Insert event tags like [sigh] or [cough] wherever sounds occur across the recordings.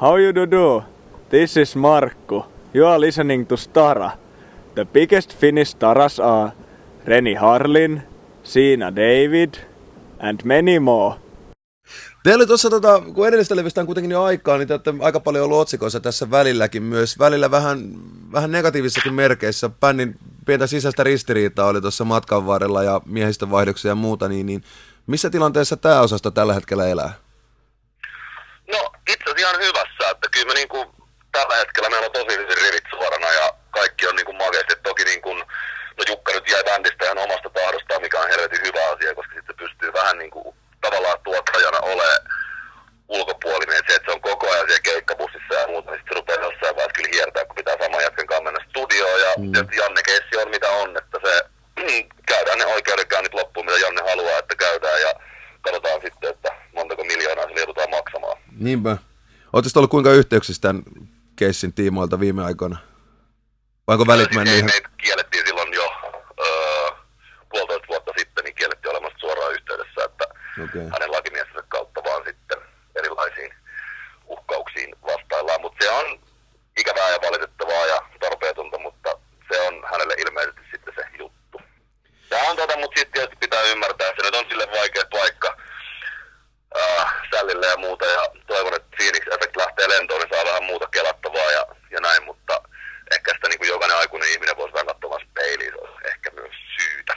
How you do do? This is Markku. You are listening to Stara. The biggest Finnish staras are Reni Harlin, Siina David and many more. Te oli tuossa, tota, kun edellistä levystä on kuitenkin jo aikaa, niin te olette aika paljon ollut otsikoissa tässä välilläkin myös. Välillä vähän, vähän negatiivissakin merkeissä. Bändin pientä sisäistä ristiriitaa oli tuossa matkan varrella ja miehistön vaihdoksia ja muuta. Niin, niin missä tilanteessa tämä osasto tällä hetkellä elää? No itse asiassa ihan hyvässä, että kyllä me niin kuin, tällä hetkellä meillä on tosi hyvin rivit suorana ja kaikki on niin kuin makeasti. Toki niin kuin, no Jukka nyt jäi bändistä ihan omasta tahdostaan, mikä on helvetin hyvä asia, koska sitten pystyy vähän niin kuin, tavallaan tuottajana ole ulkopuolinen, se, että se on koko ajan siellä keikkabussissa ja muuta, niin sitten se rupeaa jossain vaiheessa kyllä hiertää, kun pitää saman jatken kanssa mennä studioon ja mm. Janne Kessi on mitä on, että se [clears throat] käydään ne oikeudenkäynnit loppuun, mitä Janne haluaa, että käydään ja katsotaan sitten, että montako miljoonaa sille joudutaan maksamaan. Niinpä. Oletteko ollut kuinka yhteyksissä tämän keissin tiimoilta viime aikoina? Vai onko välit mennyt ihan... Meitä kiellettiin silloin jo öö, puolitoista vuotta sitten, niin kiellettiin olemasta suoraan yhteydessä, että Okei. hänen lakimiestensä kautta vaan sitten erilaisiin uhkauksiin vastaillaan. Mutta se on ikävää ja valitettavaa ja tarpeetonta, mutta se on hänelle ilmeisesti sitten se juttu. Tämä on tätä, mutta sitten tietysti pitää ymmärtää, että se nyt on sille vaikea paikka äh, sällille ja muuta. Ja toivon, että Phoenix Effect lähtee lentoon, niin saa vähän muuta kelattavaa ja, ja näin, mutta ehkä sitä niin kuin jokainen aikuinen ihminen voisi vähän katsoa peiliin, se olisi ehkä myös syytä.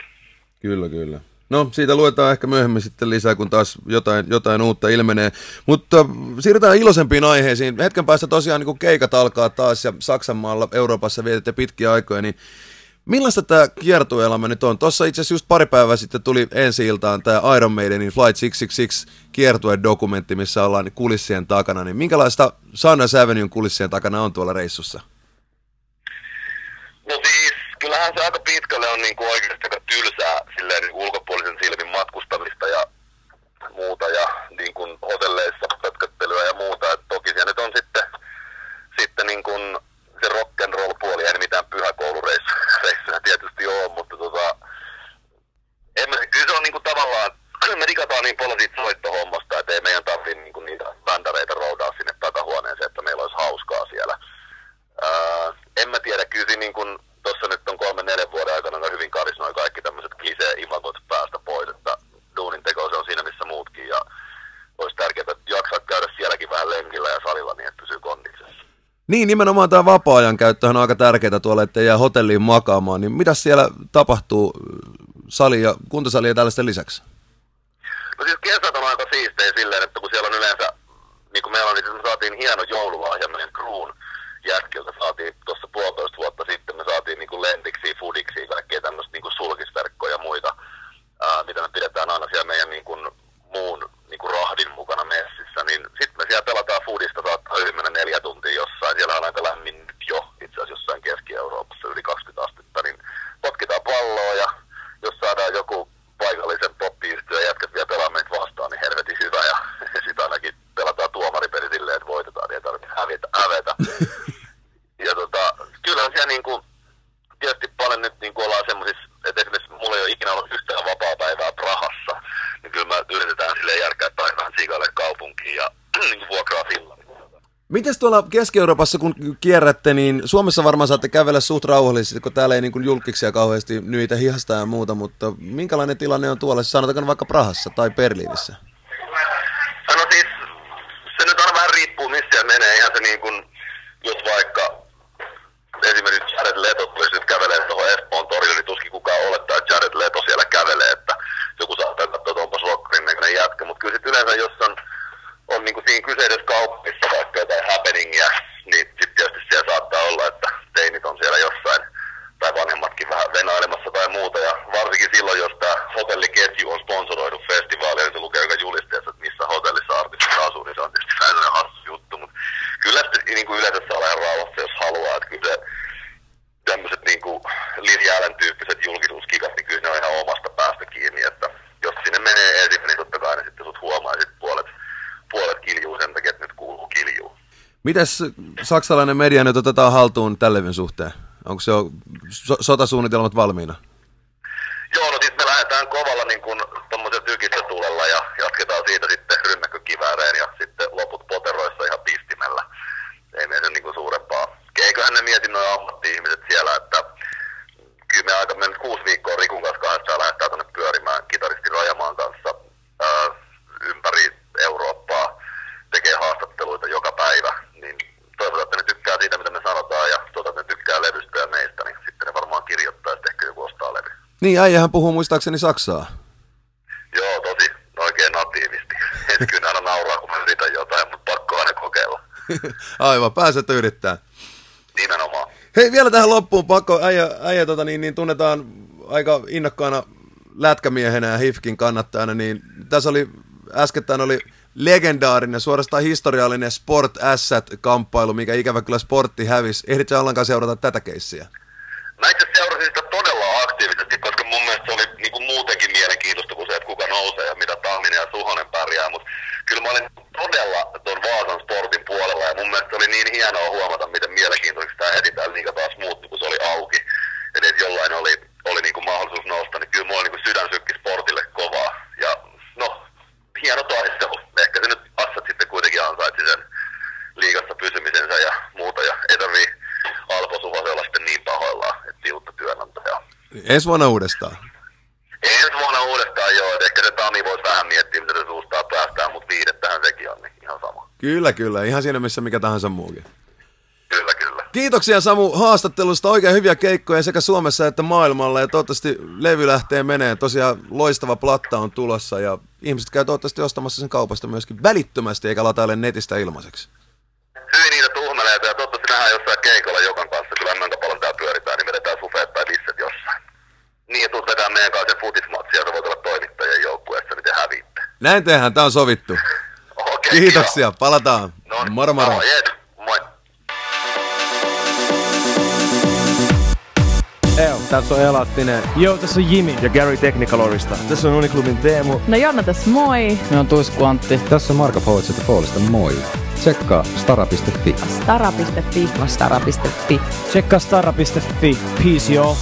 Kyllä, kyllä. No, siitä luetaan ehkä myöhemmin sitten lisää, kun taas jotain, jotain uutta ilmenee. Mutta siirrytään iloisempiin aiheisiin. Hetken päästä tosiaan niin kun keikat alkaa taas ja Saksanmaalla, Euroopassa vietätte pitkiä aikoja, niin millaista tämä kiertueelämä nyt on? Tuossa itse asiassa just pari päivää sitten tuli ensi iltaan tämä Iron Maidenin Flight 666 kiertue-dokumentti, missä ollaan kulissien takana. Niin minkälaista Sanders Avenuen kulissien takana on tuolla reissussa? No siis, kyllähän se aika pitkälle on niin kuin oikeasti aika tylsää silleen niin ulkopuolisen silmin matkustamista ja muuta ja niin kuin hotelleissa pötköttelyä ja muuta. Et toki siellä nyt on sitten, sitten niin kuin se rock and roll puoli, ei ne mitään pyhäkoulureissuja tietysti ole, mutta tota, en mä, kyllä se on niin kuin tavallaan, me digataan niin paljon siitä soittohommasta, että ei meidän tarvitse niin kuin niitä bändareita roudaa sinne takahuoneeseen, että meillä olisi hauskaa siellä. Ää, en mä tiedä, kyllä siinä niin kun, tuossa nyt on kolme neljän vuoden aikana aika hyvin karisnoi kaikki tämmöiset klisee-imagot päästä pois, että duunin teko se on siinä missä muutkin ja olisi tärkeää, että jaksaa käydä sielläkin vähän lenkillä ja salilla niin, että pysyy kondiksessa. Niin, nimenomaan tämä vapaa-ajan käyttöhän on aika tärkeää tuolla, ettei jää hotelliin makaamaan. Niin mitä siellä tapahtuu sali ja kuntosali ja tällaisten lisäksi? No siis kesät on aika siistejä silleen, että kun siellä on yleensä, niin kuin meillä on, niin me saatiin hieno joululahja meidän kruun jätkiltä, saatiin tuossa puolitoista vuotta sitten, me saatiin niin kuin lentiksi, foodiksi, kaikkea tämmöistä niin kuin sulkisverkkoja ja muita, ää, mitä me pidetään aina siellä meidän niin kuin muun niin kuin rahdin mukana messissä, niin sitten me siellä pelataan foodista, saattaa yli mennä neljä tuntia jossain, siellä on aika lämmin nyt jo, itse asiassa jossain Keski-Euroopassa yli 20 astetta, niin potkitaan palloa ja jos saadaan joku paikallisen poppiyhtiön jätkät vielä pelaa meitä vastaan, niin helvetin hyvä. Ja sitten ainakin pelataan tuomaripeli silleen, että voitetaan, niin ei tarvitse hävetä. hävetä. ja tota, kyllähän siellä niin kuin, tietysti paljon nyt niin kuin ollaan semmoisissa, että esimerkiksi mulla ei ole ikinä ollut yhtään vapaa-päivää Prahassa, niin kyllä me yritetään silleen järkää päivään siikalle kaupunkiin ja niin kuin vuokraa fillan. Mites tuolla Keski-Euroopassa, kun kierrätte, niin Suomessa varmaan saatte kävellä suht rauhallisesti, kun täällä ei niin julkiksia kauheasti nyitä hihasta ja muuta, mutta minkälainen tilanne on tuolla, sanotaanko vaikka Prahassa tai Berliinissä? No siis, se nyt aina vähän riippuu missä menee. Ihan se niin kuin, jos vaikka esimerkiksi Jared Leto tulisi nyt kävelee tuohon Espoon torille, niin tuskin kukaan olettaa, että Jared Leto siellä kävelee, että joku saattaa katsoa, että onpas rockerin näköinen jätkä. Mutta kyllä sitten yleensä, jos on, on Mites saksalainen media nyt otetaan haltuun tämän suhteen? Onko se jo so sotasuunnitelmat valmiina? Joo, no sitten me lähdetään kovalla niin kuin tuommoisella tykistötuulella ja jatketaan siitä sitten rynnäkkökivääreen ja sitten loput poteroissa ihan pistimellä. Ei mene sen niin kuin suurempaa. Eiköhän ne mieti noin ammatti-ihmiset siellä, että kyllä me aika mennyt kuusi viikkoa äijähän puhuu muistaakseni Saksaa. Joo, tosi oikein natiivisti. Et kyllä aina nauraa, kun mä yritän jotain, mutta pakko aina kokeilla. [laughs] Aivan, pääset yrittää. Nimenomaan. Hei, vielä tähän loppuun pakko, äijä, äijä tota, niin, niin tunnetaan aika innokkaana lätkämiehenä ja Hifkin kannattajana, niin tässä oli, äskettäin oli legendaarinen, suorastaan historiallinen Sport Asset-kamppailu, mikä ikävä kyllä sportti hävisi. Ehdit sä ollenkaan seurata tätä keissiä? Mä itse seurasin sitä todella aktiivisesti, koska mun mielestä se oli niin kuin muutenkin mielenkiintoista kuin se, että kuka nousee ja mitä Tamminen ja Suhonen pärjää, mutta kyllä mä olin todella tuon Vaasan sportin puolella ja mun mielestä oli niin hienoa huomata, miten mielenkiintoiseksi tämä heti täällä liiga taas muuttui, kun se oli auki. Eli että jollain oli, oli niin kuin mahdollisuus nousta, niin kyllä mulla oli niin sydän sykki sportille kovaa. Ja no, hieno taistelu. Ehkä se nyt assat sitten kuitenkin ansaitsi sen liigassa pysymisensä ja muuta. Ja ei tarvii Alpo Suhosella sitten niin pahoillaan, että tiutta työnantajaa. Ensi vuonna uudestaan. Ensi vuonna uudestaan joo, että ehkä se Tami voisi vähän miettiä, mitä se suustaa päästään, mutta viidettähän sekin on, niin ihan sama. Kyllä, kyllä. Ihan siinä missä mikä tahansa muukin. Kyllä, kyllä. Kiitoksia Samu haastattelusta. Oikein hyviä keikkoja sekä Suomessa että maailmalla. Ja toivottavasti levy lähtee menee. Tosiaan loistava platta on tulossa ja ihmiset käy toivottavasti ostamassa sen kaupasta myöskin välittömästi eikä lataile netistä ilmaiseksi. Hyvin niitä tuhmeleita ja toivottavasti nähdään jossain keikolla Jokan kanssa. Kyllä ennen paljon täällä pyöritään, niin vedetään sufeet tai lisset jossain. Niin, ja tuut meidän kanssa se futismatsi ja sä voit olla toimittajien joukkueessa, niin te häviitte. Näin tehdään, tää on sovittu. Kiitoksia, palataan. No niin, Moro moro. moi. Eo, tässä on Elastinen Joo, tässä on Jimi. ja Gary Technicalorista. Tässä on Uniklubin Teemu. No Jonna tässä moi. Me on Tuisku Antti. Tässä on Marko Poitsilta Foolista, moi. Tsekkaa stara.fi. Stara.fi. Stara.fi. Tsekkaa stara.fi. Peace, y'all.